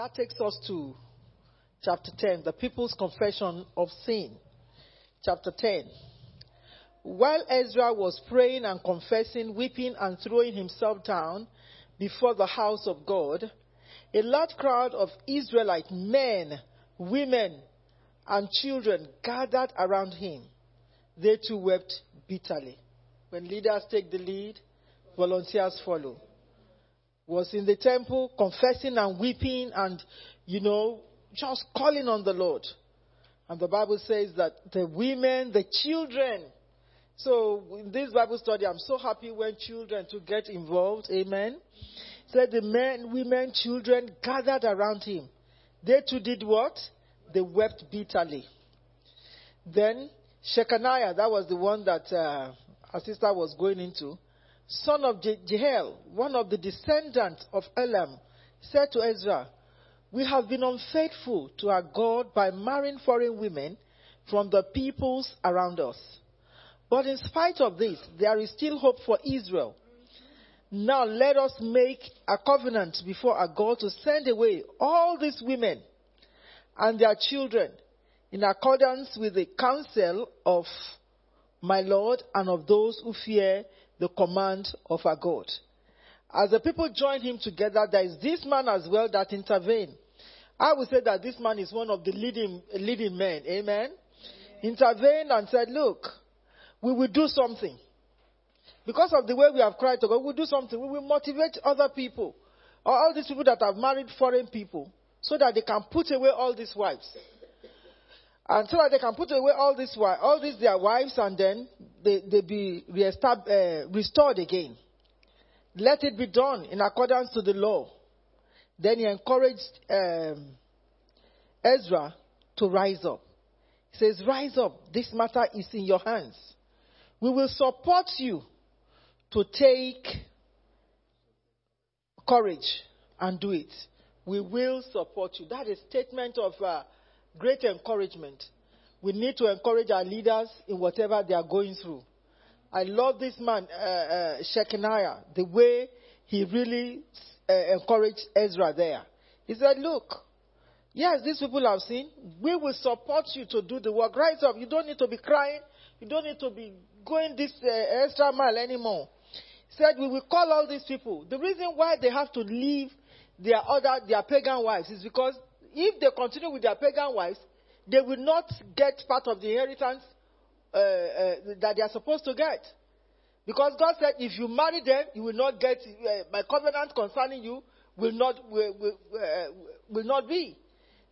That takes us to chapter 10, the people's confession of sin. Chapter 10. While Ezra was praying and confessing, weeping and throwing himself down before the house of God, a large crowd of Israelite men, women, and children gathered around him. They too wept bitterly. When leaders take the lead, volunteers follow. Was in the temple confessing and weeping and, you know, just calling on the Lord. And the Bible says that the women, the children, so in this Bible study, I'm so happy when children to get involved. Amen. Said the men, women, children gathered around him. They too did what? They wept bitterly. Then Shechaniah, that was the one that uh, our sister was going into, son of Je- Jehiel, one of the descendants of Elam, said to Ezra, We have been unfaithful to our God by marrying foreign women from the peoples around us. But in spite of this, there is still hope for Israel. Now let us make a covenant before our God to send away all these women and their children in accordance with the counsel of my Lord and of those who fear the command of our God. As the people joined him together, there is this man as well that intervened. I would say that this man is one of the leading, leading men. Amen? Amen. Intervened and said, Look, we will do something. Because of the way we have cried to God, we'll do something. We will motivate other people, or all these people that have married foreign people, so that they can put away all these wives. And so that they can put away all these all these their wives and then they, they be uh, restored again. Let it be done in accordance to the law. Then he encouraged um, Ezra to rise up. He says, Rise up. This matter is in your hands. We will support you to take courage and do it. We will support you. That is statement of uh, great encouragement. We need to encourage our leaders in whatever they are going through. I love this man, uh, uh, the way he really uh, encouraged Ezra there. He said, Look, yes, these people have seen. We will support you to do the work. Rise up. You don't need to be crying. You don't need to be going this uh, extra mile anymore. He said, We will call all these people. The reason why they have to leave their other, their pagan wives is because if they continue with their pagan wives, they will not get part of the inheritance uh, uh, that they are supposed to get. Because God said, if you marry them, you will not get, uh, my covenant concerning you will not, will, will, uh, will not be.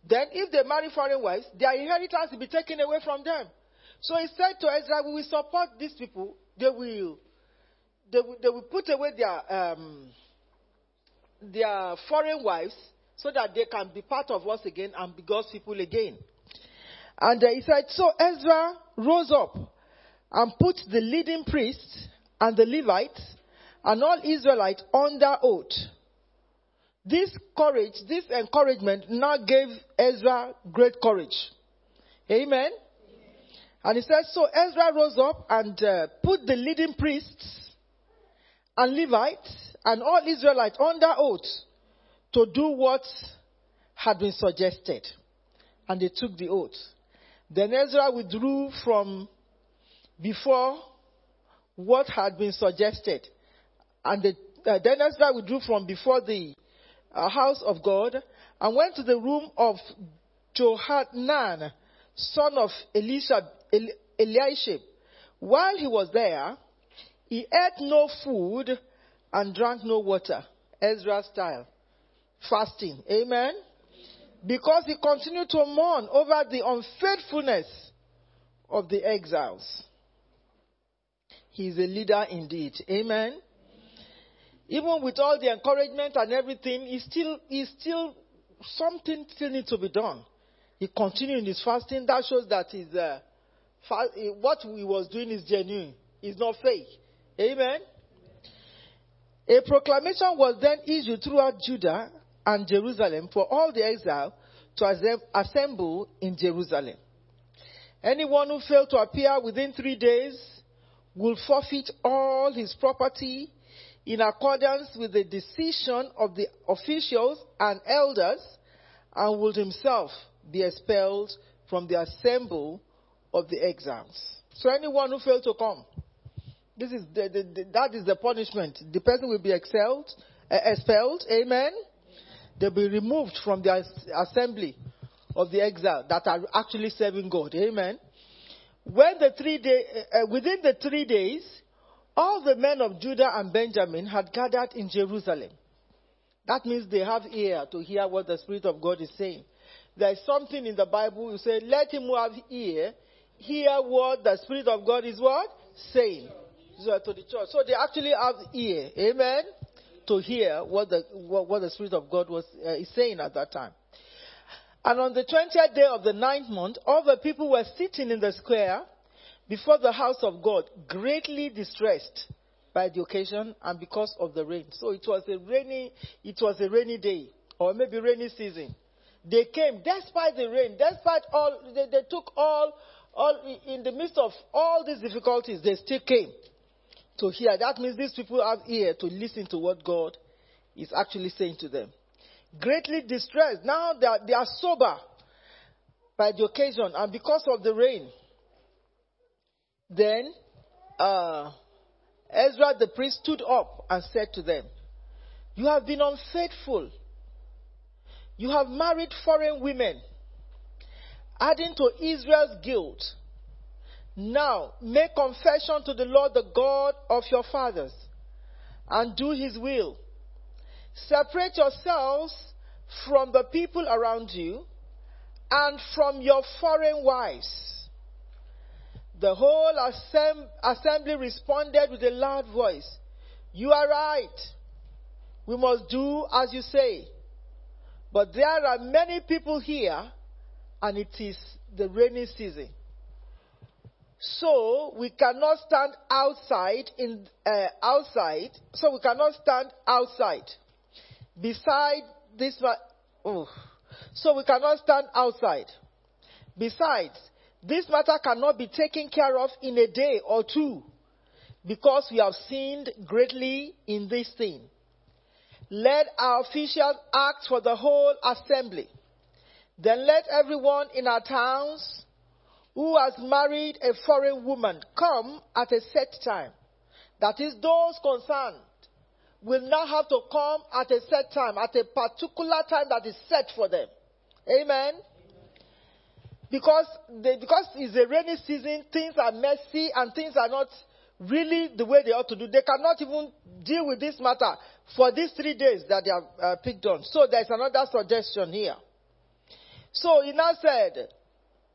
Then if they marry foreign wives, their inheritance will be taken away from them. So he said to Ezra, we will support these people. They will, they will, they will put away their, um, their foreign wives so that they can be part of us again and be God's people again. And uh, he said, So Ezra rose up and put the leading priests and the Levites and all Israelites under oath. This courage, this encouragement now gave Ezra great courage. Amen? And he says, So Ezra rose up and uh, put the leading priests and Levites and all Israelites under oath to do what had been suggested. And they took the oath. Then Ezra withdrew from before what had been suggested. And the, uh, then Ezra withdrew from before the uh, house of God and went to the room of Johanan, son of Elisha, Eli- Eliashib. While he was there, he ate no food and drank no water. Ezra style fasting. Amen. Because he continued to mourn over the unfaithfulness of the exiles. He is a leader indeed. Amen. Even with all the encouragement and everything, he still, he still, something still needs to be done. He continued in his fasting. That shows that his, uh, what he was doing is genuine. It's not fake. Amen. A proclamation was then issued throughout Judah and Jerusalem for all the exile to assemble in Jerusalem. Anyone who failed to appear within three days will forfeit all his property in accordance with the decision of the officials and elders and would himself be expelled from the assembly of the exiles. So anyone who fails to come, this is the, the, the, that is the punishment. The person will be expelled, uh, expelled. Amen. They'll be removed from the assembly of the exile that are actually serving God. Amen. When the three day, uh, within the three days, all the men of Judah and Benjamin had gathered in Jerusalem. That means they have ear to hear what the Spirit of God is saying. There is something in the Bible you say, let him who have ear hear what the Spirit of God is what? Saying. So, to the church. So they actually have ear. Amen. To hear what the, what, what the Spirit of God was uh, saying at that time. And on the 20th day of the ninth month, all the people were sitting in the square before the house of God, greatly distressed by the occasion and because of the rain. So it was a rainy, it was a rainy day, or maybe rainy season. They came despite the rain, despite all, they, they took all, all, in the midst of all these difficulties, they still came to hear. That means these people have ear to listen to what God is actually saying to them. Greatly distressed. Now they are, they are sober by the occasion and because of the rain. Then uh, Ezra the priest stood up and said to them, You have been unfaithful. You have married foreign women, adding to Israel's guilt. Now make confession to the Lord, the God of your fathers, and do his will. Separate yourselves from the people around you and from your foreign wives the whole assemb- assembly responded with a loud voice You are right. We must do as you say. But there are many people here, and it is the rainy season. So we cannot stand outside in uh, outside. So we cannot stand outside. Beside this, oh, so we cannot stand outside. Besides, this matter cannot be taken care of in a day or two because we have sinned greatly in this thing. Let our officials act for the whole assembly. Then let everyone in our towns who has married a foreign woman come at a set time. That is, those concerned will now have to come at a set time, at a particular time that is set for them. Amen because they, because it's a rainy season, things are messy and things are not really the way they ought to do. They cannot even deal with this matter for these three days that they have uh, picked on. So there's another suggestion here. So he now said,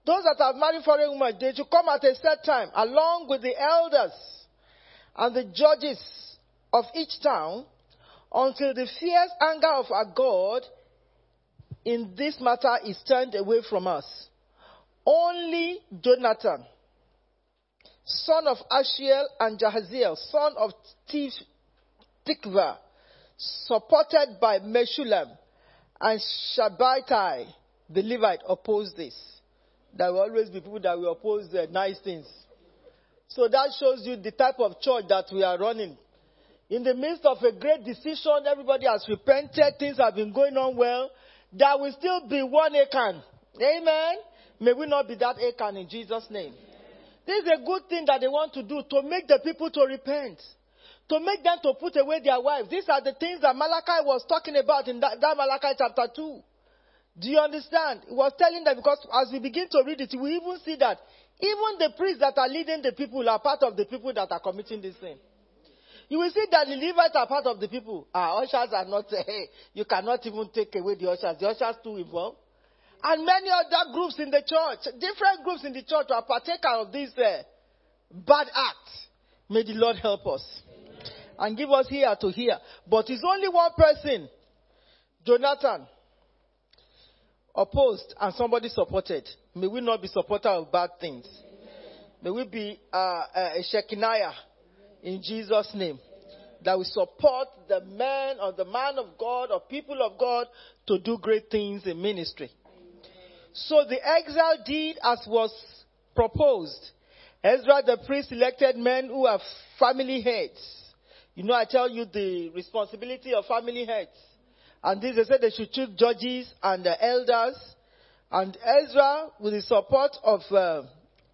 those that have married foreign women, they should come at a set time along with the elders and the judges of each town until the fierce anger of our God in this matter is turned away from us. Only Jonathan, son of Ashiel, and Jahaziel, son of Tikvah, supported by Meshullam and Shabbethai, the Levite, opposed this. There will always be people that will oppose the nice things. So that shows you the type of church that we are running. In the midst of a great decision, everybody has repented, things have been going on well. There will still be one Achan. Amen. May we not be that Achan in Jesus' name. This is a good thing that they want to do to make the people to repent. To make them to put away their wives. These are the things that Malachi was talking about in that, that Malachi chapter 2. Do you understand? He was telling them because as we begin to read it, we even see that even the priests that are leading the people are part of the people that are committing this sin. You will see that the Levites are part of the people. Our ushers are not, hey, you cannot even take away the ushers. The ushers too involved. And many other groups in the church, different groups in the church are partaker of this uh, bad act. May the Lord help us and give us here to hear. But it's only one person, Jonathan, opposed and somebody supported. May we not be supporter of bad things. May we be uh, uh a Shekinah in Jesus' name. That we support the man or the man of God or people of God to do great things in ministry. So the exile did as was proposed. Ezra the priest selected men who are family heads. You know, I tell you the responsibility of family heads And this, they said they should choose judges and the elders. And Ezra, with the support of uh,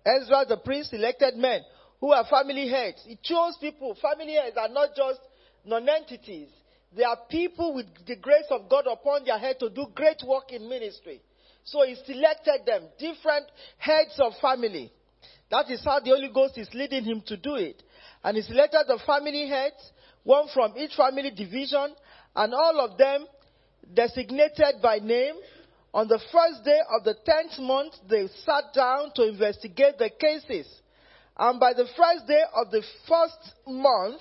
Ezra, the priest, elected men who are family heads. He chose people. Family heads are not just non-entities. They are people with the grace of God upon their head to do great work in ministry. So he selected them, different heads of family. That is how the Holy Ghost is leading him to do it. And he selected the family heads, one from each family division, and all of them designated by name. On the first day of the tenth month, they sat down to investigate the cases. And by the first day of the first month,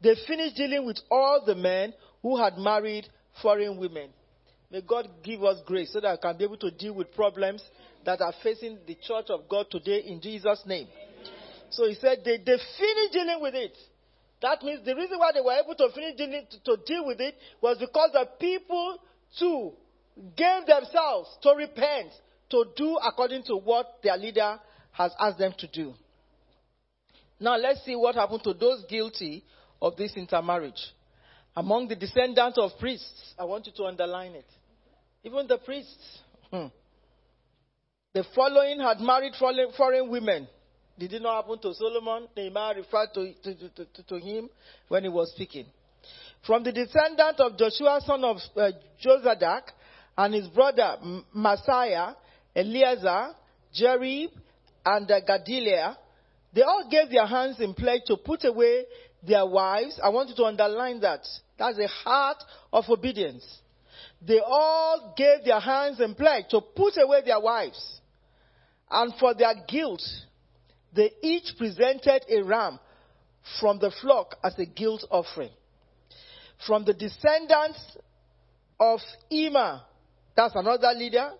they finished dealing with all the men who had married foreign women. May God give us grace so that I can be able to deal with problems that are facing the church of God today in Jesus' name. So he said they, they finished dealing with it. That means the reason why they were able to finish dealing, to, to deal with it was because the people too gave themselves to repent, to do according to what their leader has asked them to do. Now let's see what happened to those guilty of this intermarriage. Among the descendants of priests, I want you to underline it. Even the priests. Hmm. The following had married foreign women. Did it not happen to Solomon? Nehemiah referred to, to, to, to, him when he was speaking. From the descendant of Joshua, son of uh, Jozadak, and his brother Maaseiah, Eleazar, Jerib, and uh, they all gave their hands in pledge to put away their wives. I want you to underline that. That's the heart of obedience. They all gave their hands in pledge to put away their wives. And for their guilt, they each presented a ram from the flock as a guilt offering. From the descendants of Immer, that's another leader,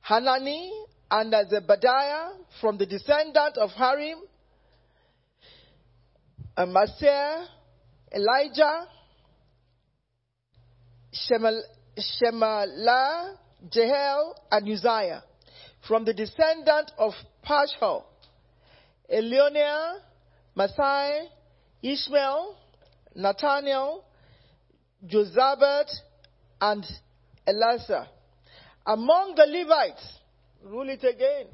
Hanani and Zebadiah, from the descendant of Harim, Maaseiah, Elijah, Shemal, Shemalah, Jehiel, and Uzziah. From the descendant of Pashhur, Elioenai, Masai, Ishmael, Nathaniel, Jozabad, and Elasah. Among the Levites, rule it again.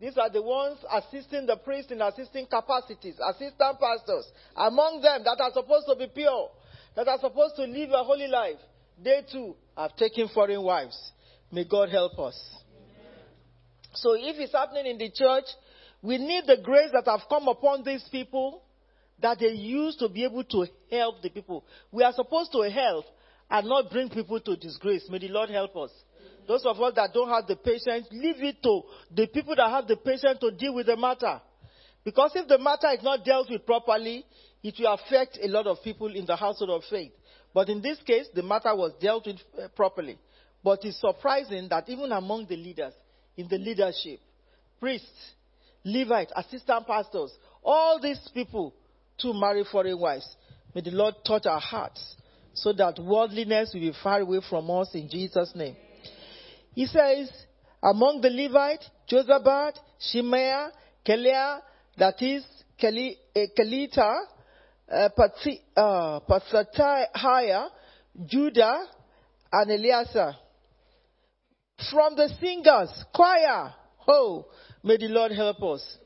These are the ones assisting the priest in assisting capacities, assistant pastors. Among them that are supposed to be pure, that are supposed to live a holy life, they too have taken foreign wives. May God help us. So if it's happening in the church, we need the grace that have come upon these people that they use to be able to help the people. We are supposed to help and not bring people to disgrace. May the Lord help us. Those of us that don't have the patience, leave it to the people that have the patience to deal with the matter. Because if the matter is not dealt with properly, it will affect a lot of people in the household of faith. But in this case, the matter was dealt with uh, properly. But it's surprising that even among the leaders, in the leadership, priests, Levites, assistant pastors, all these people to marry foreign wives. May the Lord touch our hearts so that worldliness will be far away from us in Jesus' name. He says, among the Levites, Jozabad, Shemaiah, Keliah, that is eh, Kelita, uh, Pethahiah, Judah, and Eleazar. From the singers, choir, oh, may the Lord help us.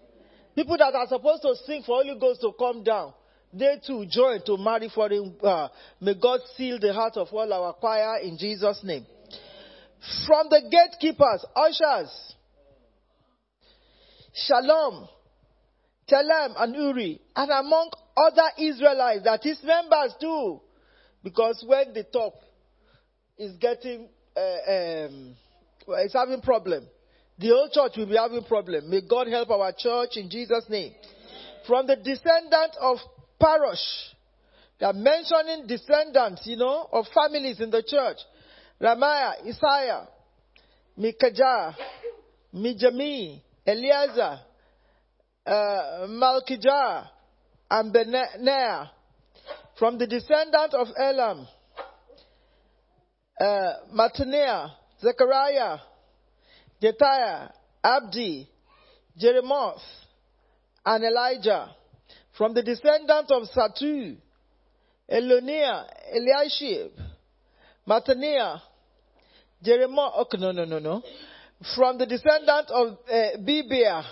People that are supposed to sing for Holy Ghost to come down, they too join to marry for him. Uh, may God seal the heart of all our choir in Jesus' name. From the gatekeepers, ushers, Shalom, Telem, and Uri, and among other Israelites, that is members too. Because when the top is getting, uh, um, it's having problem, the whole church will be having problem. May God help our church in Jesus' name. From the descendant of Parosh, they are mentioning descendants, you know, of families in the church. Ramiah, Isaiah, Mikajah, Mijami, Eliezer, uh, Malkijah, and Benaiah. From the descendant of Elam, uh, Mattaniah, Zechariah, Jethiah, Abdi, Jeremoth, and Elijah. From the descendant of Satu, Elonia, Eliashib, Mattaniah, Jeremiah, okay, no, no, no, no. From the descendant of uh, Beber,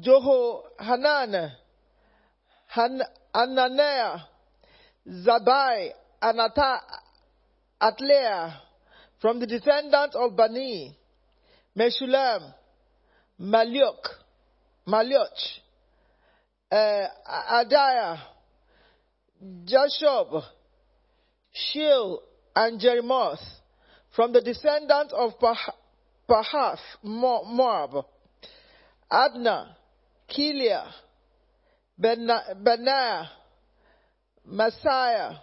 Johanan, Han- Ananiah, Zabai, Anata, Atlea, from the descendant of Bani, Meshulam, Maliok, Malioch, uh, Adiah, Jashub, Shil, and Jerimoth, from the descendants of Pah- Pahath, Mo- Moab, Adna, Kilia, Bena- Benaiah, Maaseiah,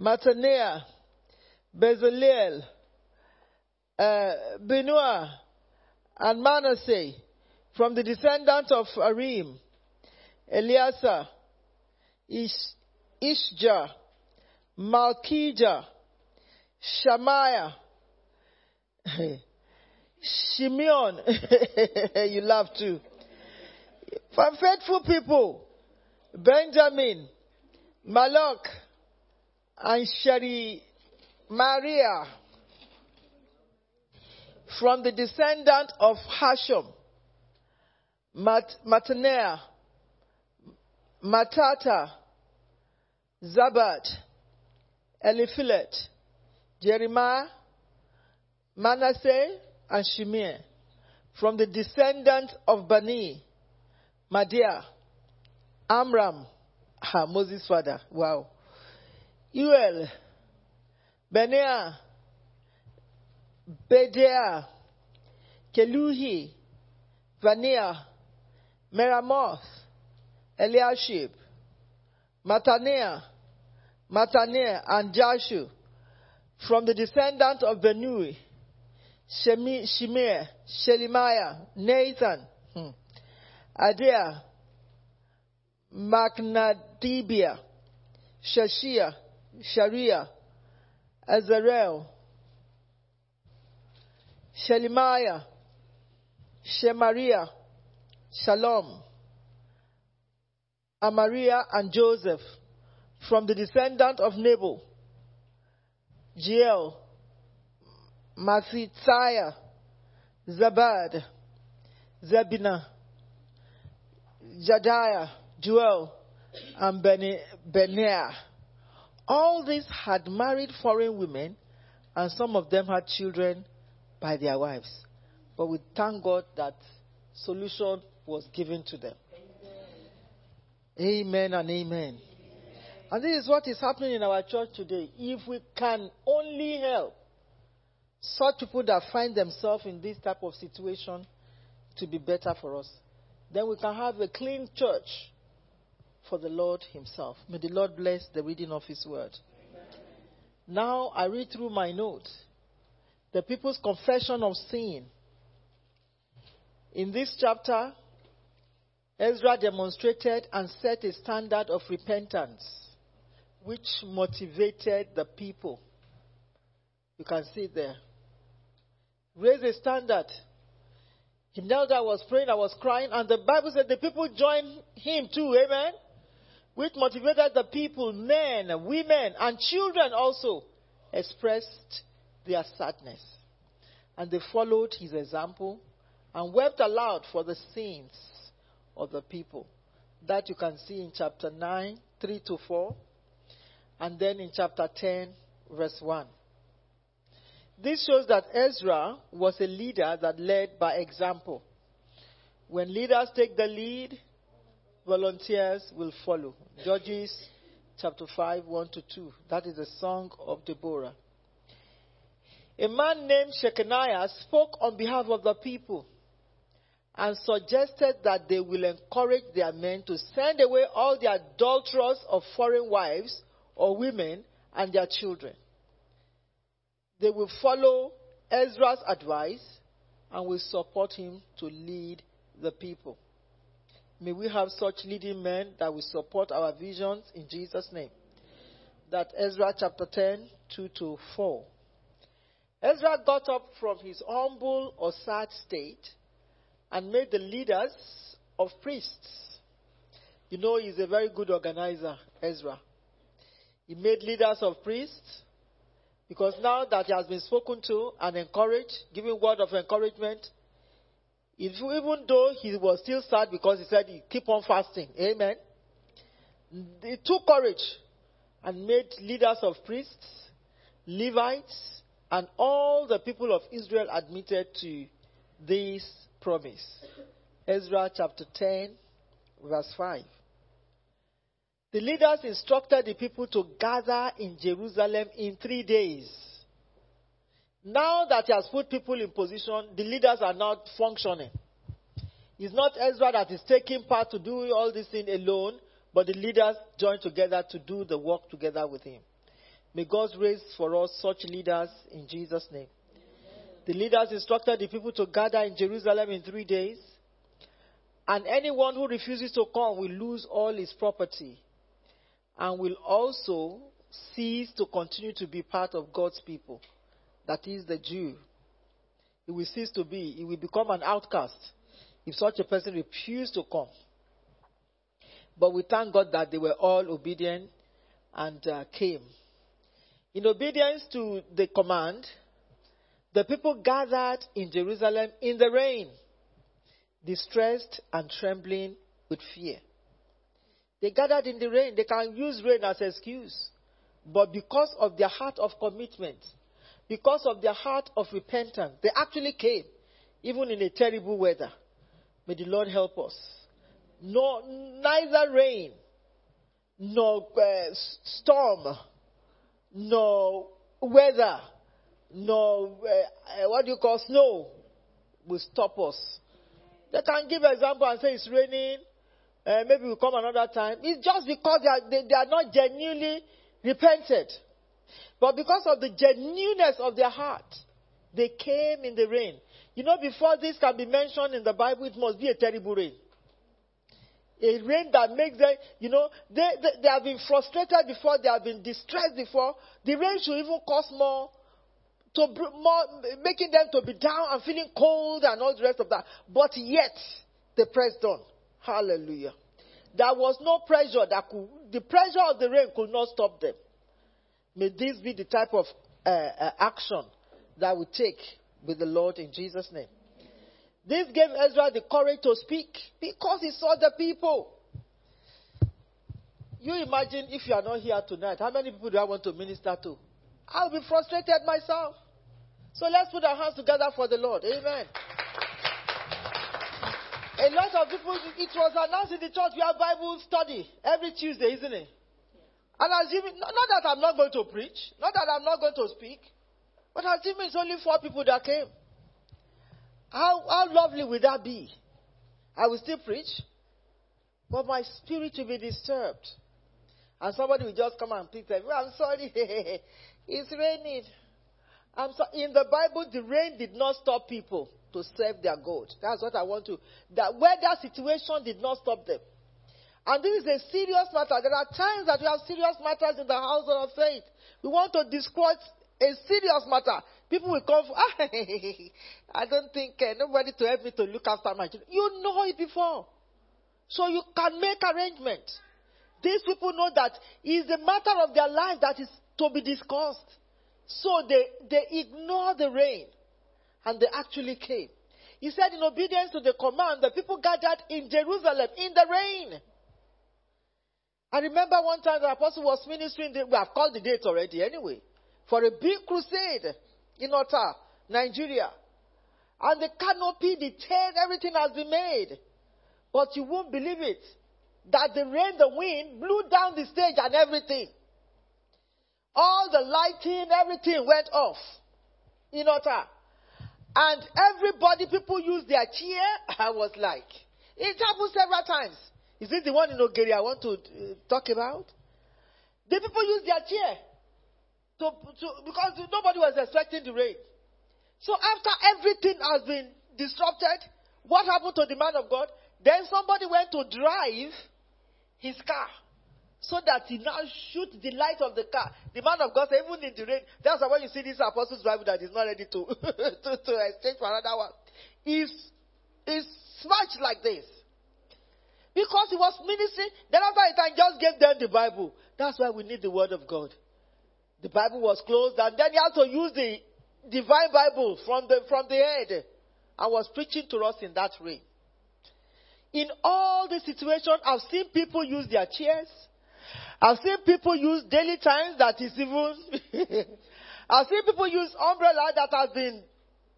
Mattaniah, Bezaleel, uh, and Manasseh, from the descendants of Arim, Eliasa, Ish, Ishja, Malkijah, Shemaiah, Shimeon, you laugh too. From faithful people, Benjamin, Malok, and Sheri Maria, from the descendant of Hashum, Mat- Matata, Zabad, Eliphilet, Jeremiah, Manasseh, and Shimei, from the descendant of Bani, Madia, Amram, ah, Moses' father, wow, Uel, Benaiah, Bedea, Keluhi, Vania, Meramoth, Eliashib, Mataniah, Mataniah, and Jashu, from the descendant of Benui, Shemi- Shimei, Shelemiah, Nathan, hmm, Adea, Macnadibia, Shashia, Sharia, Azarel, Shelemiah, Shemaria, Shalom, Amaria, and Joseph, from the descendant of Nebo, Jeel, Mathithiah, Zabad, Zebina, Jadiah, Joel, and Beni- Benaiah. All these had married foreign women, and some of them had children by their wives. But we thank God that solution was given to them. Amen and amen. And this is what is happening in our church today. If we can only help such people that find themselves in this type of situation to be better for us, then we can have a clean church for the Lord Himself. May the Lord bless the reading of His word. Now I read through my notes. The people's confession of sin. In this chapter, Ezra demonstrated and set a standard of repentance which motivated the people. You can see there. Raise a standard. He knelt I was praying, I was crying, and the Bible said the people joined him too, amen? Which motivated the people, men, women, and children also expressed their sadness. And they followed his example and wept aloud for the sins of the people. That you can see in chapter 9, 3 to 4, and then in chapter 10, verse 1. This shows that Ezra was a leader that led by example. When leaders take the lead, volunteers will follow. Judges chapter 5, 1 to 2. That is the song of Deborah. A man named Shechaniah spoke on behalf of the people and suggested that they will encourage their men to send away all the adulterers of foreign wives or women and their children. They will follow Ezra's advice and will support him to lead the people. May we have such leading men that will support our visions in Jesus' name. That Ezra chapter 10, 2 to 4. Ezra got up from his humble or sad state and made the leaders of priests. You know, he's a very good organizer, Ezra. He made leaders of priests, Because now that he has been spoken to and encouraged, given word of encouragement, if, even though he was still sad because he said he keep on fasting, amen. He took courage and made leaders of priests, Levites, and all the people of Israel admitted to this promise. Ezra chapter 10, verse 5. The leaders instructed the people to gather in Jerusalem in three days. Now that he has put people in position, the leaders are not functioning. It's not Ezra that is taking part to do all this thing alone, but the leaders join together to do the work together with him. May God raise for us such leaders in Jesus' name. The leaders instructed the people to gather in Jerusalem in three days, and anyone who refuses to come will lose all his property and will also cease to continue to be part of God's people. That is the Jew. He will cease to be, he will become an outcast if such a person refuses to come. But we thank God that they were all obedient and uh, came. In obedience to the command, the people gathered in Jerusalem in the rain, distressed and trembling with fear. They gathered in the rain. They can use rain as excuse. But because of their heart of commitment, because of their heart of repentance, they actually came, even in a terrible weather. May the Lord help us. No, neither rain, nor uh, storm, nor weather, nor uh, what do you call snow will stop us. They can give an example and say it's raining, uh, maybe we'll come another time. It's just because they are, they, they are not genuinely repented. But because of the genuineness of their heart, they came in the rain. You know, before this can be mentioned in the Bible, it must be a terrible rain. A rain that makes them, you know, they, they, they have been frustrated before, they have been distressed before. The rain should even cause more, to more, making them to be down and feeling cold and all the rest of that. But yet, they pressed on. Hallelujah. There was no pressure that could, the pressure of the rain could not stop them. May this be the type of uh, uh, action that we take with the Lord in Jesus' name. This gave Ezra the courage to speak because he saw the people. You imagine if you are not here tonight, how many people do I want to minister to? I'll be frustrated myself. So let's put our hands together for the Lord. Amen. A lot of people, it was announced in the church we have Bible study every Tuesday, isn't it? And assuming, not, not that I'm not going to preach, not that I'm not going to speak, but assuming it's only four people that came. How, how lovely would that be? I will still preach, but my spirit will be disturbed. And somebody will just come and plead, me, I'm sorry, it's raining. I'm so, in the Bible, the rain did not stop people to serve their God. That's what I want to. That weather situation did not stop them. And this is a serious matter. There are times that we have serious matters in the house of faith. We want to discuss a serious matter. People will come, for, ah, I don't think uh, nobody to help me to look after my children. You know it before. So you can make arrangements. These people know that it is a matter of their life that is to be discussed. So they, they ignore the rain and they actually came. He said, in obedience to the command, the people gathered in Jerusalem in the rain. I remember one time the apostle was ministering, the, we have called the date already anyway, for a big crusade in Ota, Nigeria. And the canopy, the tent, everything has been made. But you won't believe it. That the rain, the wind blew down the stage and everything. All the lighting, everything went off in Ota. And everybody, people used their chair. I was like, it happened several times. Is this the one in Ogere I want to uh, talk about? The people used their chair to, to, because nobody was expecting the rain. So after everything has been disrupted, what happened to the man of God? Then somebody went to drive his car so that he now shoot the light of the car. The man of God said, even in the rain, that's why you see this apostle's Bible that is not ready to, to, to exchange for another one. Is is much like this. Because he was ministering, then after a time just gave them the Bible. That's why we need the word of God. The Bible was closed, and then he had to use the divine Bible from the from the head. I was preaching to us in that way. In all the situations, I've seen people use their chairs. I've seen people use daily times that is even. I've seen people use umbrella that has been,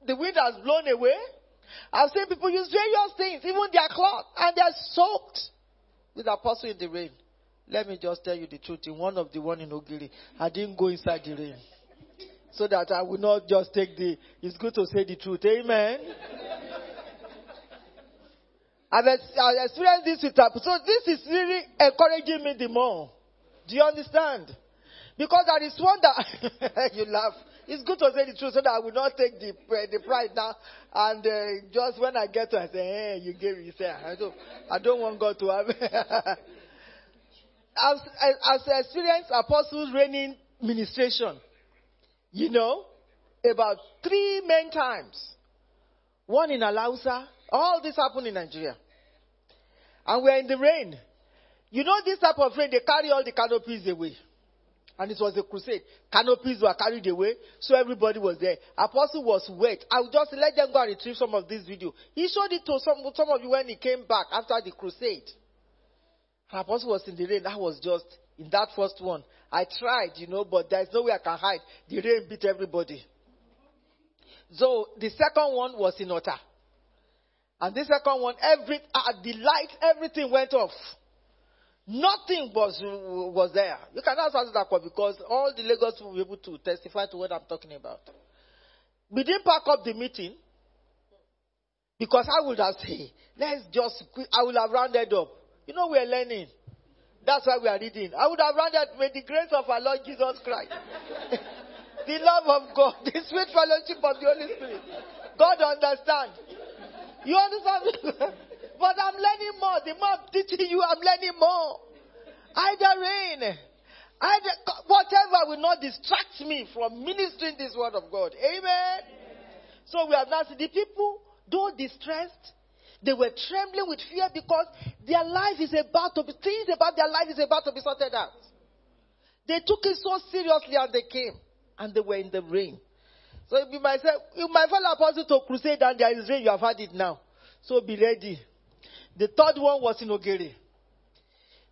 the wind has blown away. I've seen people use various things, even their cloth, and they're soaked with apostle in the rain. Let me just tell you the truth. In one of the one in Ogere, I didn't go inside the rain. So that I will not just take the, it's good to say the truth. Amen. I've experienced this with. So this is really encouraging me the more. Do you understand? Because there is one that you laugh. It's good to say the truth so that I will not take the the pride now. And uh, just when I get to, I say, "Hey, you gave me." Say, I don't, I don't want God to have. as as experienced apostles reigning ministration, you know, about three main times. One in Alausa. All this happened in Nigeria. And we're in the rain. You know this type of rain, they carry all the canopies away. And it was a crusade. Canopies were carried away, so everybody was there. Apostle was wet. I will just let them go and retrieve some of this video. He showed it to some, some of you when he came back after the crusade. And Apostle was in the rain. That was just in that first one. I tried, you know, but there's no way I can hide. The rain beat everybody. So the second one was in Ota. And the second one, every uh, the light, everything went off. Nothing was was there. You can ask that question because all the Lagos will be able to testify to what I'm talking about. We didn't pack up the meeting because I would have said, let's just, I would have rounded up. You know, we're learning. That's why we are reading. I would have rounded with the grace of our Lord Jesus Christ, the love of God, the sweet fellowship of the Holy Spirit. God understand. You understand? But I'm learning more. The more I'm teaching you, I'm learning more. Either rain, either whatever will not distract me from ministering this word of God. Amen. Amen. So we have now seen the people, though distressed, they were trembling with fear because their life is about to be things about their life is about to be sorted out. They took it so seriously and they came and they were in the rain. So you might say, you might follow apostle to crusade and there is rain, you have had it now. So be ready. The third one was in Ogere.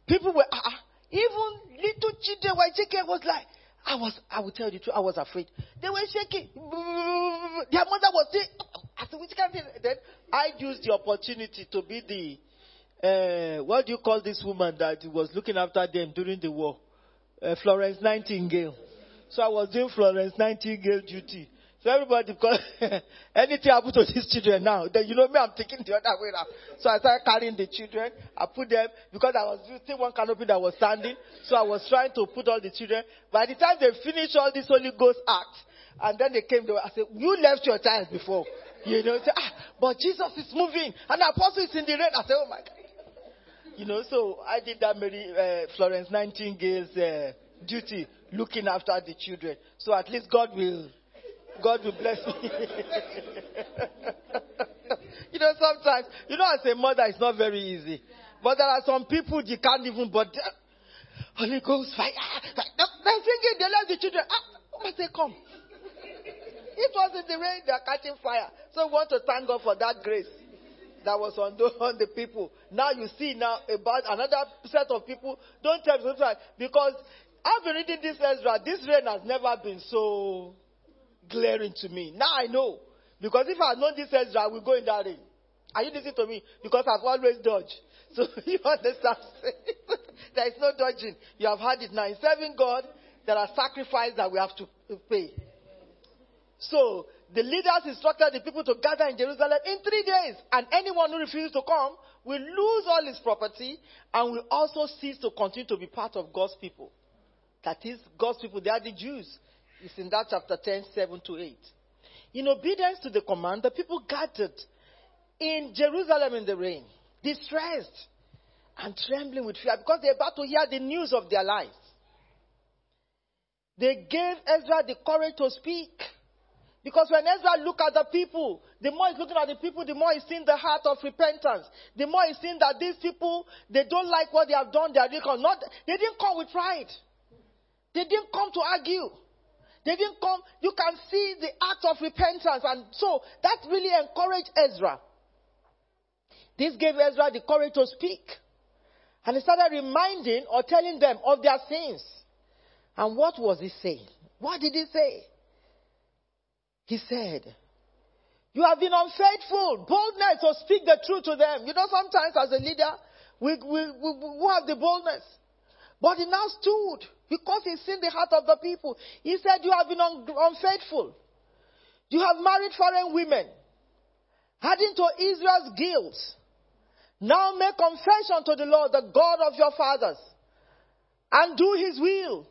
People were, uh, even little children were shaking. Was like, I was, I will tell you the truth, I was afraid. They were shaking. Their mother was saying, ah, I said, which kind of Then I used the opportunity to be the, uh, what do you call this woman that was looking after them during the war? Uh, Florence Nightingale. So I was doing Florence Nightingale duty. So everybody, because anything happened to these children now, then you know me, I'm taking the other way around. So I started carrying the children. I put them, because I was using one canopy that was standing. So I was trying to put all the children. By the time they finished all this Holy Ghost act, and then they came, they were, I said, you left your child before. You know, say, ah, but Jesus is moving, and the apostle is in the rain. I say, oh my God. You know, so I did that Mary uh, Florence Nightingale's uh, duty, looking after the children. So at least God will God will bless me. you know, sometimes, you know, as a mother, it's not very easy. But there are some people you can't even, but Holy Ghost fire. They're singing, they love the children. Ah, must they come? It was in the rain, they are catching fire. So we want to thank God for that grace that was on the, on the people. Now you see now about another set of people. Don't tell me because I've been reading this Ezra. This rain has never been so glaring to me. Now I know. Because if I had known this Ezra, I will go in that rain. Are you listening to me? Because I've always dodged. So you understand? there is no dodging. You have had it now. In serving God, there are sacrifices that we have to pay. So the leaders instructed the people to gather in Jerusalem in three days. And anyone who refuses to come will lose all his property and will also cease to continue to be part of God's people. That is, God's people, they are the Jews. It's in that chapter 10, 7 to 8. In obedience to the command, the people gathered in Jerusalem in the rain, distressed and trembling with fear because they're about to hear the news of their lives. They gave Ezra the courage to speak. Because when Ezra looked at the people, the more he's looking at the people, the more he's seeing the heart of repentance. The more he's seeing that these people, they don't like what they have done, they are not, they didn't come with pride. They didn't come to argue. They didn't come. You can see the act of repentance. And so that really encouraged Ezra. This gave Ezra the courage to speak. And he started reminding or telling them of their sins. And what was he saying? What did he say? He said, You have been unfaithful. Boldness to speak the truth to them. You know, sometimes as a leader, we, we, we, we have the boldness. But he now stood because he's seen the heart of the people. He said, You have been un- unfaithful. You have married foreign women, adding to Israel's guilt. Now make confession to the Lord, the God of your fathers, and do his will.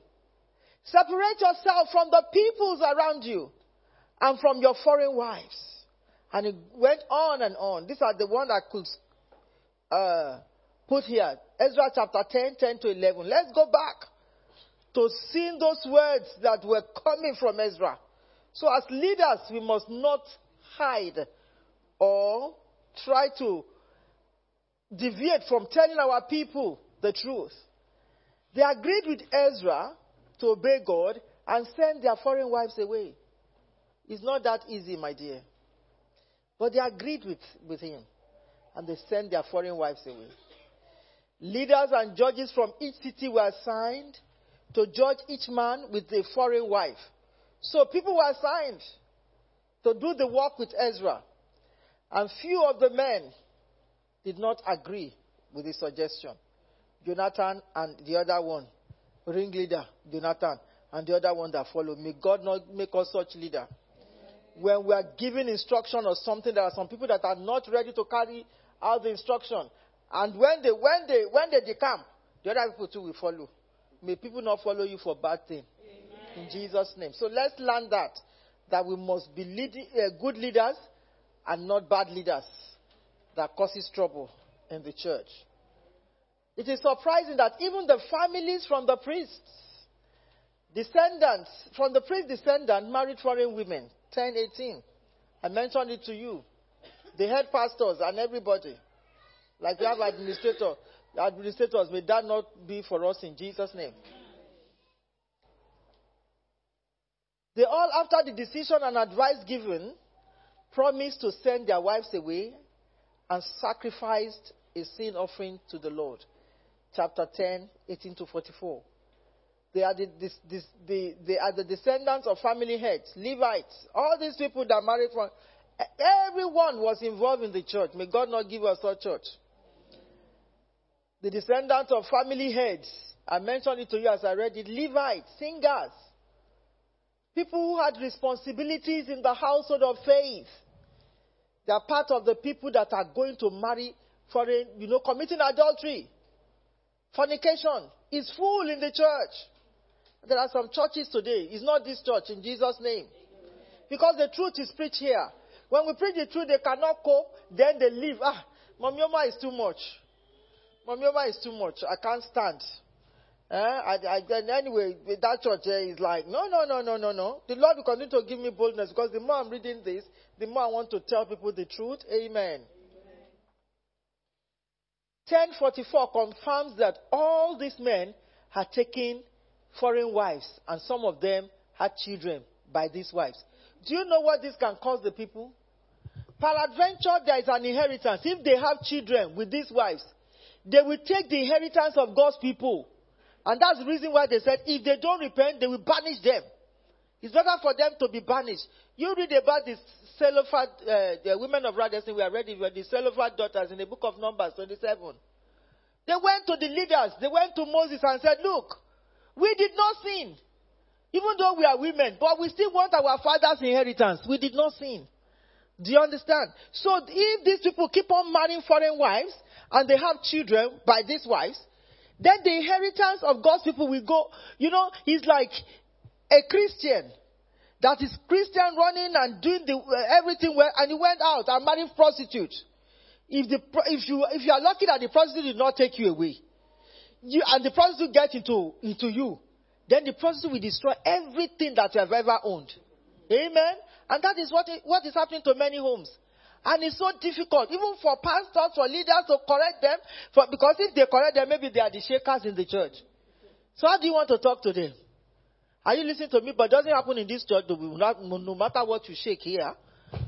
Separate yourself from the peoples around you and from your foreign wives. And it went on and on. These are the ones I could uh, put here. Ezra chapter 10, 10 to 11. Let's go back to seeing those words that were coming from Ezra. So, as leaders, we must not hide or try to deviate from telling our people the truth. They agreed with Ezra to obey God and send their foreign wives away. It's not that easy, my dear. But they agreed with, with him and they sent their foreign wives away. Leaders and judges from each city were assigned to judge each man with a foreign wife. So people were assigned to do the work with Ezra. And few of the men did not agree with his suggestion. Jonathan and the other one, ringleader, Jonathan, and the other one that followed. May God not make us such leader. When we are giving instruction or something, there are some people that are not ready to carry out the instruction. And when they when they when they decamp, the other people too will follow. May people not follow you for bad thing. Amen. In Jesus' name. So let's learn that that we must be leading, uh, good leaders and not bad leaders that causes trouble in the church. It is surprising that even the families from the priests, descendants, from the priest descendant married foreign women, 10, 18. I mentioned it to you. The head pastors and everybody. Like we have administrator, administrators, may that not be for us in Jesus' name. They all, after the decision and advice given, promised to send their wives away and sacrificed a sin offering to the Lord. Chapter 10, 18 to 44. They are the, this, this, the, they are the descendants of family heads, Levites, all these people that married from. Everyone was involved in the church. May God not give us such church. The descendants of family heads. I mentioned it to you as I read it. Levites, singers, people who had responsibilities in the household of faith. They are part of the people that are going to marry foreign, you know, committing adultery. Fornication is full in the church. There are some churches today. It's not this church in Jesus' name. Because the truth is preached here. When we preach the truth, they cannot cope, then they leave. Ah, Mamioma is too much. Mamioma is too much. I can't stand. Eh? I, I, anyway, that church eh, is like, no, no, no, no, no, no. The Lord will continue to give me boldness because the more I'm reading this, the more I want to tell people the truth. Amen. 1044 confirms that all these men had taken foreign wives and some of them had children by these wives. Do you know what this can cause the people? Peradventure, there is an inheritance. If they have children with these wives, they will take the inheritance of God's people. And that's the reason why they said if they don't repent, they will banish them. It's better for them to be banished. You read about the Zelophehad, uh, the women of Radisson, we are ready, the Zelophehad daughters in the book of Numbers 27. They went to the leaders, they went to Moses and said, Look, we did not sin. Even though we are women, but we still want our father's inheritance. We did not sin. Do you understand? So if these people keep on marrying foreign wives and they have children by these wives, then the inheritance of God's people will go, you know, he's like a Christian that is Christian running and doing the, uh, everything well, and he went out and married prostitutes. If, the, if, you, if you are lucky that the prostitute did not take you away, you, and the prostitute will get into, into you, then the prostitute will destroy everything that you have ever owned. Amen? And that is what, what is happening to many homes. And it's so difficult, even for pastors, for leaders to correct them, for, because if they correct them, maybe they are the shakers in the church. So how do you want to talk to them? Are you listening to me? But it doesn't happen in this church. No matter what you shake here,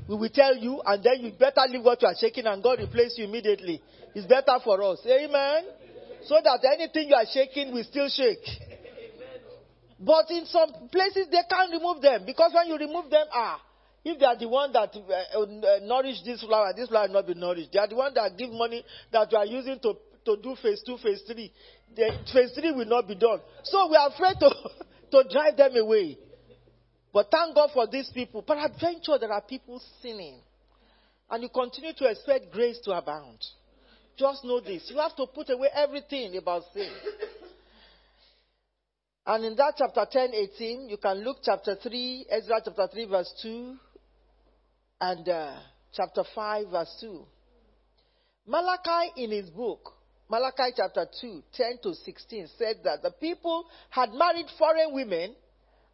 we will tell you, and then you better leave what you are shaking, and God replace you immediately. It's better for us. Amen. So that anything you are shaking will still shake. But in some places they can't remove them because when you remove them, ah, if they are the one that uh, uh, nourish this flower, this flower will not be nourished. They are the one that give money that you are using to, to do phase two, phase three. The, phase three will not be done. So we are afraid to, to drive them away. But thank God for these people. Peradventure, there are people sinning. And you continue to expect grace to abound. Just know this. You have to put away everything about sin. And in that chapter 10, 18, you can look chapter 3, Ezra chapter 3, verse 2, and uh, chapter 5, verse 2. Malachi, in his book, Malachi chapter 2, 10 to 16, said that the people had married foreign women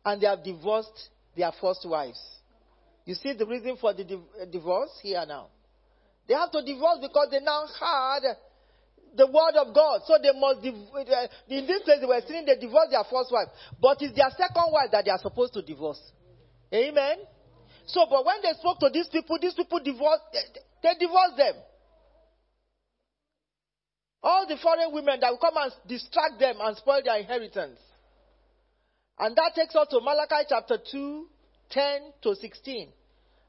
and they have divorced their first wives. You see the reason for the divorce here now. They have to divorce because they now had the word of God. So they must, uh, in this place they were saying they divorced their first wife. But it's their second wife that they are supposed to divorce. Amen? So, but when they spoke to these people, these people divorced, they divorced them. All the foreign women that will come and distract them and spoil their inheritance. And that takes us to Malachi chapter 2, 10 to 16.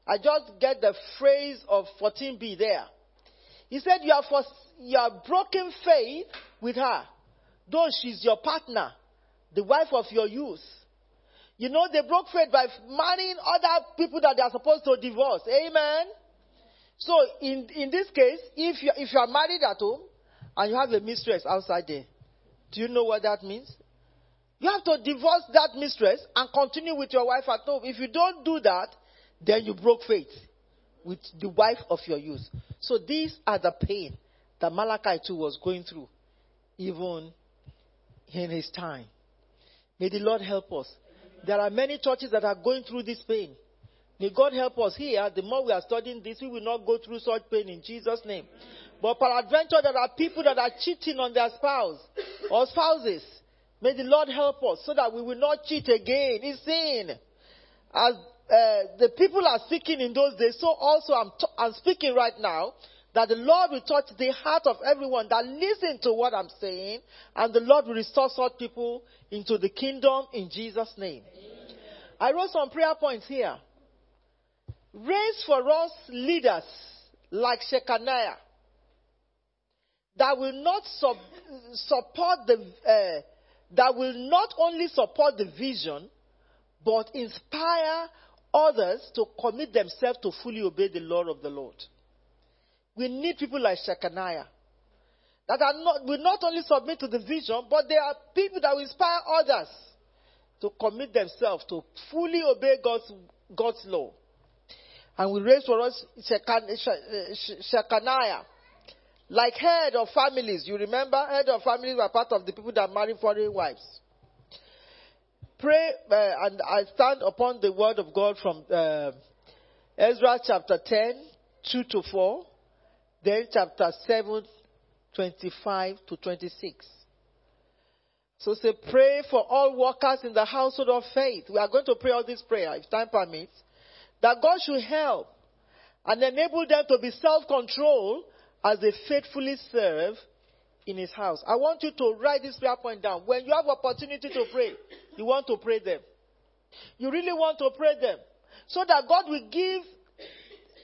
I just get the phrase of 14b there. He said, You have, for, you have broken faith with her, though she's your partner, the wife of your youth. You know, they broke faith by marrying other people that they are supposed to divorce. Amen. So, in, in this case, if you, if you are married at home and you have a mistress outside there, do you know what that means? You have to divorce that mistress and continue with your wife at home. If you don't do that, then you broke faith with the wife of your youth. So these are the pain that Malachi too was going through, even in his time. May the Lord help us. There are many churches that are going through this pain. May God help us here. The more we are studying this, we will not go through such pain in Jesus' name. But peradventure, there are people that are cheating on their spouse or spouses. May the Lord help us so that we will not cheat again. It's sin. As uh, the people are speaking in those days, so also I'm, t- I'm speaking right now that the Lord will touch the heart of everyone that listen to what I'm saying, and the Lord will restore such people into the kingdom in Jesus' name. Amen. I wrote some prayer points here. Raise for us leaders like Shechaniah that will not sub- support the uh, that will not only support the vision, but inspire others to commit themselves to fully obey the law of the Lord. We need people like Shechaniah that are not, will not only submit to the vision, but they are people that will inspire others to commit themselves to fully obey God's, God's law. And we raise for us Shechaniah like head of families, you remember? Head of families were part of the people that marry foreign wives. Pray, uh, and I stand upon the word of God from uh, Ezra chapter 10, 2 to 4, then chapter 7, 25 to 26. So say, pray for all workers in the household of faith. We are going to pray all this prayer, if time permits, that God should help and enable them to be self-controlled as they faithfully serve in his house. I want you to write this prayer point down. When you have opportunity to pray, you want to pray them. You really want to pray them. So that God will give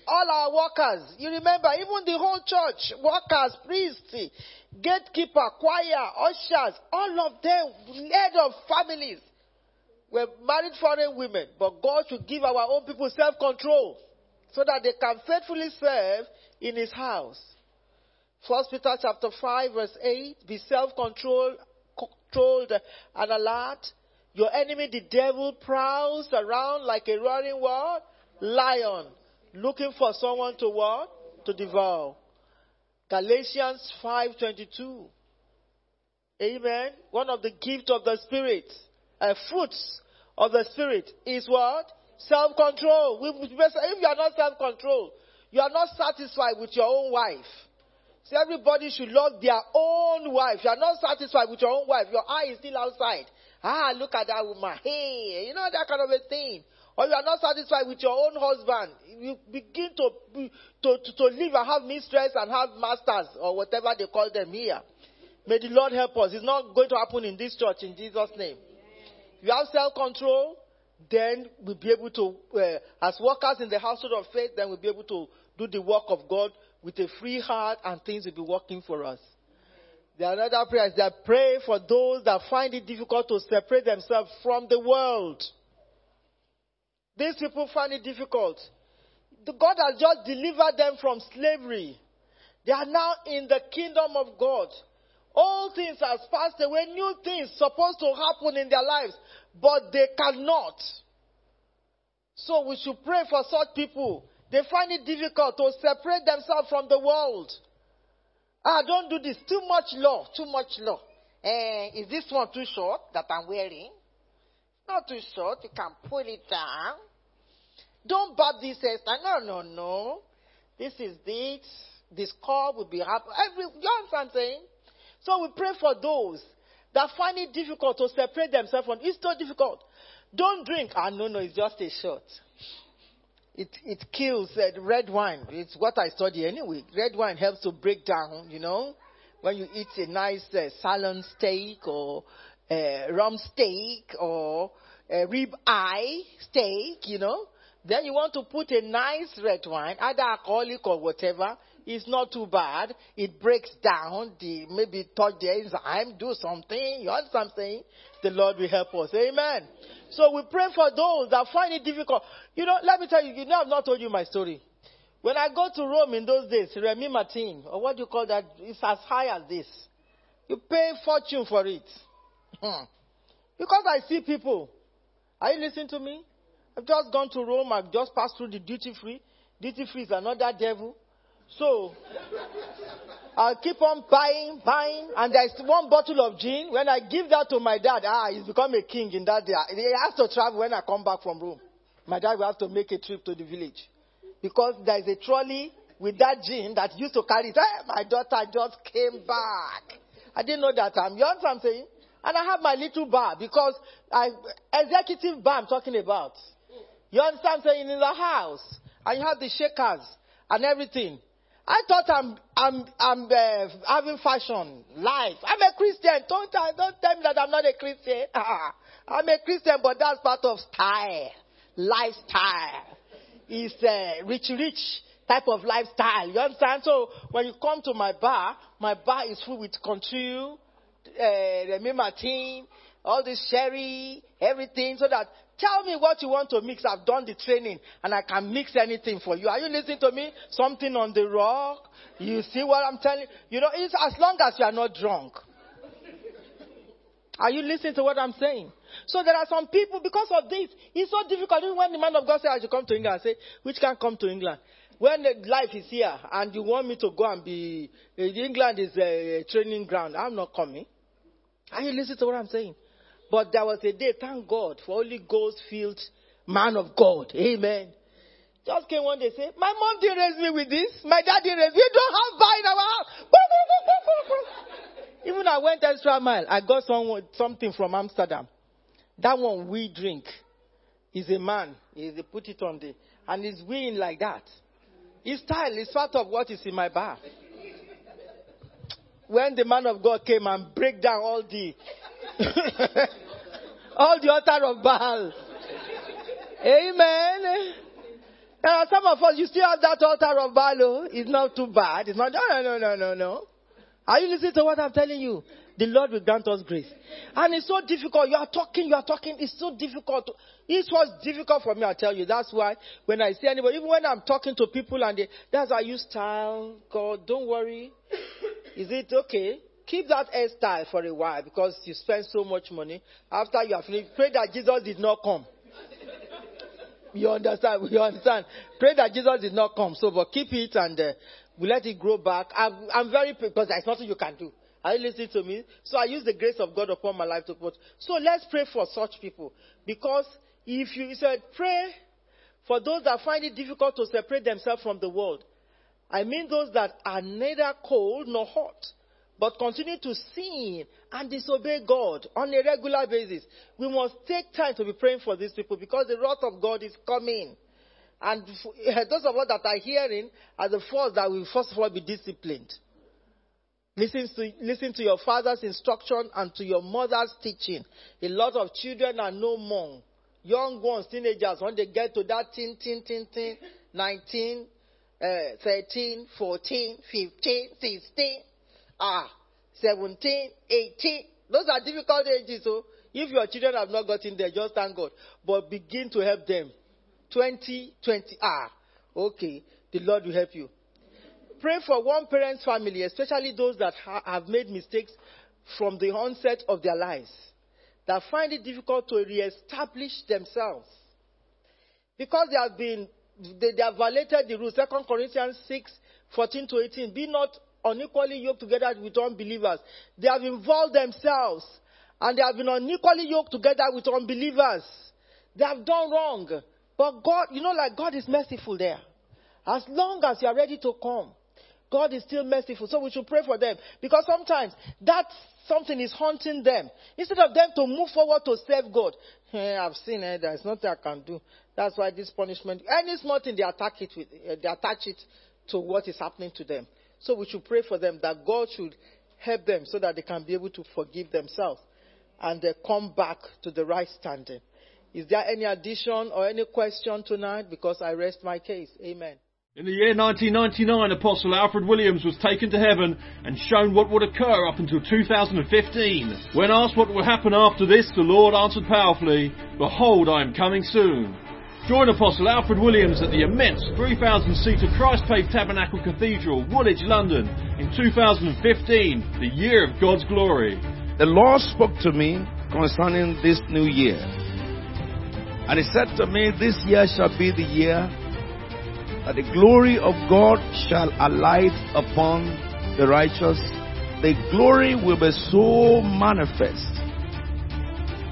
all our workers. You remember, even the whole church, workers, priests, gatekeeper, choir, ushers, all of them, head of families, were married foreign women. But God should give our own people self control so that they can faithfully serve in His house. First Peter chapter 5 verse 8, be self-controlled controlled and alert. Your enemy, the devil, prowls around like a roaring what? Lion, looking for someone to what? To devour. Galatians 5:22. Amen. One of the gifts of the Spirit, uh, fruits of the Spirit, is what? Self-control. If you are not self-controlled, you are not satisfied with your own wife Everybody should love their own wife. You are not satisfied with your own wife. Your eye is still outside. Ah, look at that woman. Hey, you know that kind of a thing. Or you are not satisfied with your own husband. You begin to, to, to, to live and have mistress and have masters or whatever they call them here. May the Lord help us. It's not going to happen in this church in Jesus' name. If you have self control, then we'll be able to, uh, as workers in the household of faith, then we'll be able to do the work of God with a free heart and things will be working for us. The another prayer is that pray for those that find it difficult to separate themselves from the world. These people find it difficult. God has just delivered them from slavery. They are now in the kingdom of God. All things have passed away. New things supposed to happen in their lives, but they cannot. So we should pray for such people. They find it difficult to separate themselves from the world. Ah, don't do this. Too much law. Too much law. Eh, is this one too short that I'm wearing? Not too short. You can pull it down. Don't bob this hairstyle. No, no, no. This is this. This car will be happy. Every, you understand what I'm saying? So we pray for those that find it difficult to separate themselves from. It's so difficult. Don't drink. Ah, no, no, it's just a shot. It, it kills uh, red wine. It's what I study anyway. Red wine helps to break down, you know, when you eat a nice uh, salon steak or uh, rum steak or a rib eye steak, you know. Then you want to put a nice red wine, either alcoholic or whatever, it's not too bad. It breaks down the maybe touch the enzyme, do something. You I'm saying? The Lord will help us. Amen. So we pray for those that find it difficult. You know, let me tell you, you know, I've not told you my story. When I go to Rome in those days, Remy Martin, or what do you call that? It's as high as this. You pay fortune for it. Hmm. because I see people. Are you listening to me? I've just gone to Rome. I've just passed through the duty free. Duty free is another devil. So, I'll keep on buying, buying, and there's one bottle of gin. When I give that to my dad, ah, he's become a king in that day. He has to travel when I come back from Rome. My dad will have to make a trip to the village. Because there's a trolley with that gin that used to carry it. Hey, my daughter just came back. I didn't know that time. You understand what I'm saying? And I have my little bar because I, executive bar I'm talking about. You understand saying? In the house. And you have the shakers and everything. I thought I'm, I'm, I'm uh, having fashion, life. I'm a Christian. Don't, don't tell me that I'm not a Christian. I'm a Christian, but that's part of style, lifestyle. It's a rich, rich type of lifestyle. You understand? So when you come to my bar, my bar is full with Contril, uh, Remy Martin, all this sherry, everything, so that Tell me what you want to mix. I've done the training and I can mix anything for you. Are you listening to me? Something on the rock. You see what I'm telling you? You know, it's as long as you are not drunk. Are you listening to what I'm saying? So there are some people, because of this, it's so difficult. Even when the man of God says I should come to England, I say, which can come to England? When life is here and you want me to go and be, uh, England is a training ground, I'm not coming. Are you listening to what I'm saying? But there was a day, thank God, for Holy Ghost filled man of God. Amen. Just came one day say, My mom didn't raise me with this. My dad didn't raise me. We don't have bar in our house. Even I went extra mile. I got some, something from Amsterdam. That one we drink. Is a man. He put it on the, and he's wearing like that. His style is part of what is in my bar. When the man of God came and break down all the All the altar of Baal. Amen. Now, some of us, you still have that altar of Baal. Oh. It's not too bad. It's not, no, no, no, no, no. Are you listening to what I'm telling you? The Lord will grant us grace. And it's so difficult. You are talking, you are talking. It's so difficult. It was difficult for me, I tell you. That's why when I see anybody, even when I'm talking to people and they, that's how you style. God, don't worry. Is it okay? Keep that hairstyle for a while because you spend so much money. After you have finished, pray that Jesus did not come. You understand? You understand? Pray that Jesus did not come. So, but keep it and uh, we let it grow back. I'm, I'm very because there's nothing you can do. Are you listening to me? So I use the grace of God upon my life to put. So let's pray for such people because if you said pray for those that find it difficult to separate themselves from the world, I mean those that are neither cold nor hot but continue to sin and disobey God on a regular basis. We must take time to be praying for these people because the wrath of God is coming. And eh, those of us that are hearing are the first that will first of all be disciplined. Listen to, listen to your father's instruction and to your mother's teaching. A lot of children are no more. Young ones, teenagers, when they get to that teen, teen, teen, teen, 19, uh, 13, 14, 15, 16, ah, 17, 18. Those are difficult ages. So if your children have not gotten there, just thank God. But begin to help them. 20, 20, ah, okay. The Lord will help you. Pray for one parent's family, especially those that ha- have made mistakes from the onset of their lives, that find it difficult to reestablish themselves. Because they have been, they, they have violated the rule. Second Corinthians 6, 14 to 18. Be not unequally yoked together with unbelievers. They have involved themselves and they have been unequally yoked together with unbelievers. They have done wrong. But God, you know, like God is merciful there. As long as you are ready to come, God is still merciful. So we should pray for them. Because sometimes that something is haunting them. Instead of them to move forward to serve God. Hey, I've seen eh, it. There's nothing I can do. That's why this punishment, any small thing, they attack it with, uh, they attach it to what is happening to them. So we should pray for them that God should help them so that they can be able to forgive themselves and they come back to the right standing. Is there any addition or any question tonight? Because I rest my case. Amen. In the year 1999, Apostle Alfred Williams was taken to heaven and shown what would occur up until 2015. When asked what would happen after this, the Lord answered powerfully, Behold, I am coming soon. Join Apostle Alfred Williams at the immense 3,000 seater Christ Faith Tabernacle Cathedral, Woolwich, London, in 2015, the year of God's glory. The Lord spoke to me concerning this new year. And He said to me, This year shall be the year that the glory of God shall alight upon the righteous. The glory will be so manifest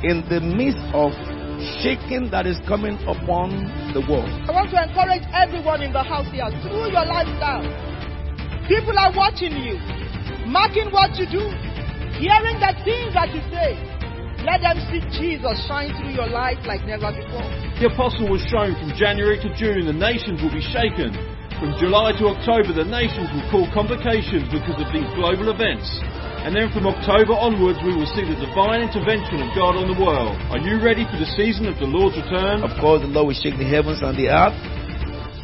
in the midst of shaking that is coming upon the world. I want to encourage everyone in the house here through your lifestyle. People are watching you, marking what you do, hearing the things that you say. Let them see Jesus shine through your life like never before. The apostle was shown from January to June, the nations will be shaken. From July to October, the nations will call convocations because of these global events. And then from October onwards, we will see the divine intervention of God on the world. Are you ready for the season of the Lord's return? Of course, the Lord will shake the heavens and the earth,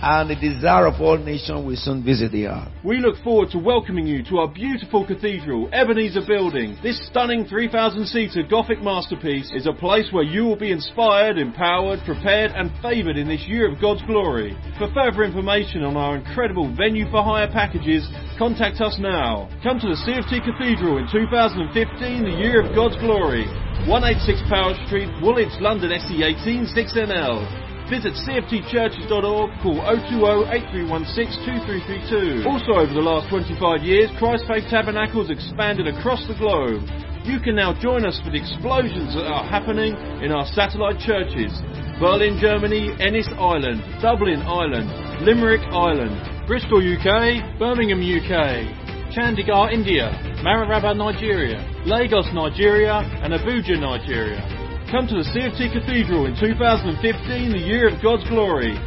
and the desire of all nations will soon visit the earth. We look forward to welcoming you to our beautiful cathedral, Ebenezer Building. This stunning 3,000 seater Gothic masterpiece is a place where you will be inspired, empowered, prepared, and favoured in this year of God's glory. For further information on our incredible venue for hire packages, contact us now. Come to the CFT Cathedral in 2015, the year of God's glory. 186 Powis Street, Woolwich, London, SE18 6NL. Visit cftchurches.org, call 020-8316-2332. Also over the last 25 years, Christ Faith Tabernacles expanded across the globe. You can now join us for the explosions that are happening in our satellite churches. Berlin, Germany, Ennis Ireland, Dublin, Ireland, Limerick, Ireland, Bristol, UK, Birmingham, UK, Chandigarh, India, Mararaba, Nigeria, Lagos, Nigeria, and Abuja, Nigeria. Come to the CFT Cathedral in 2015, the year of God's glory.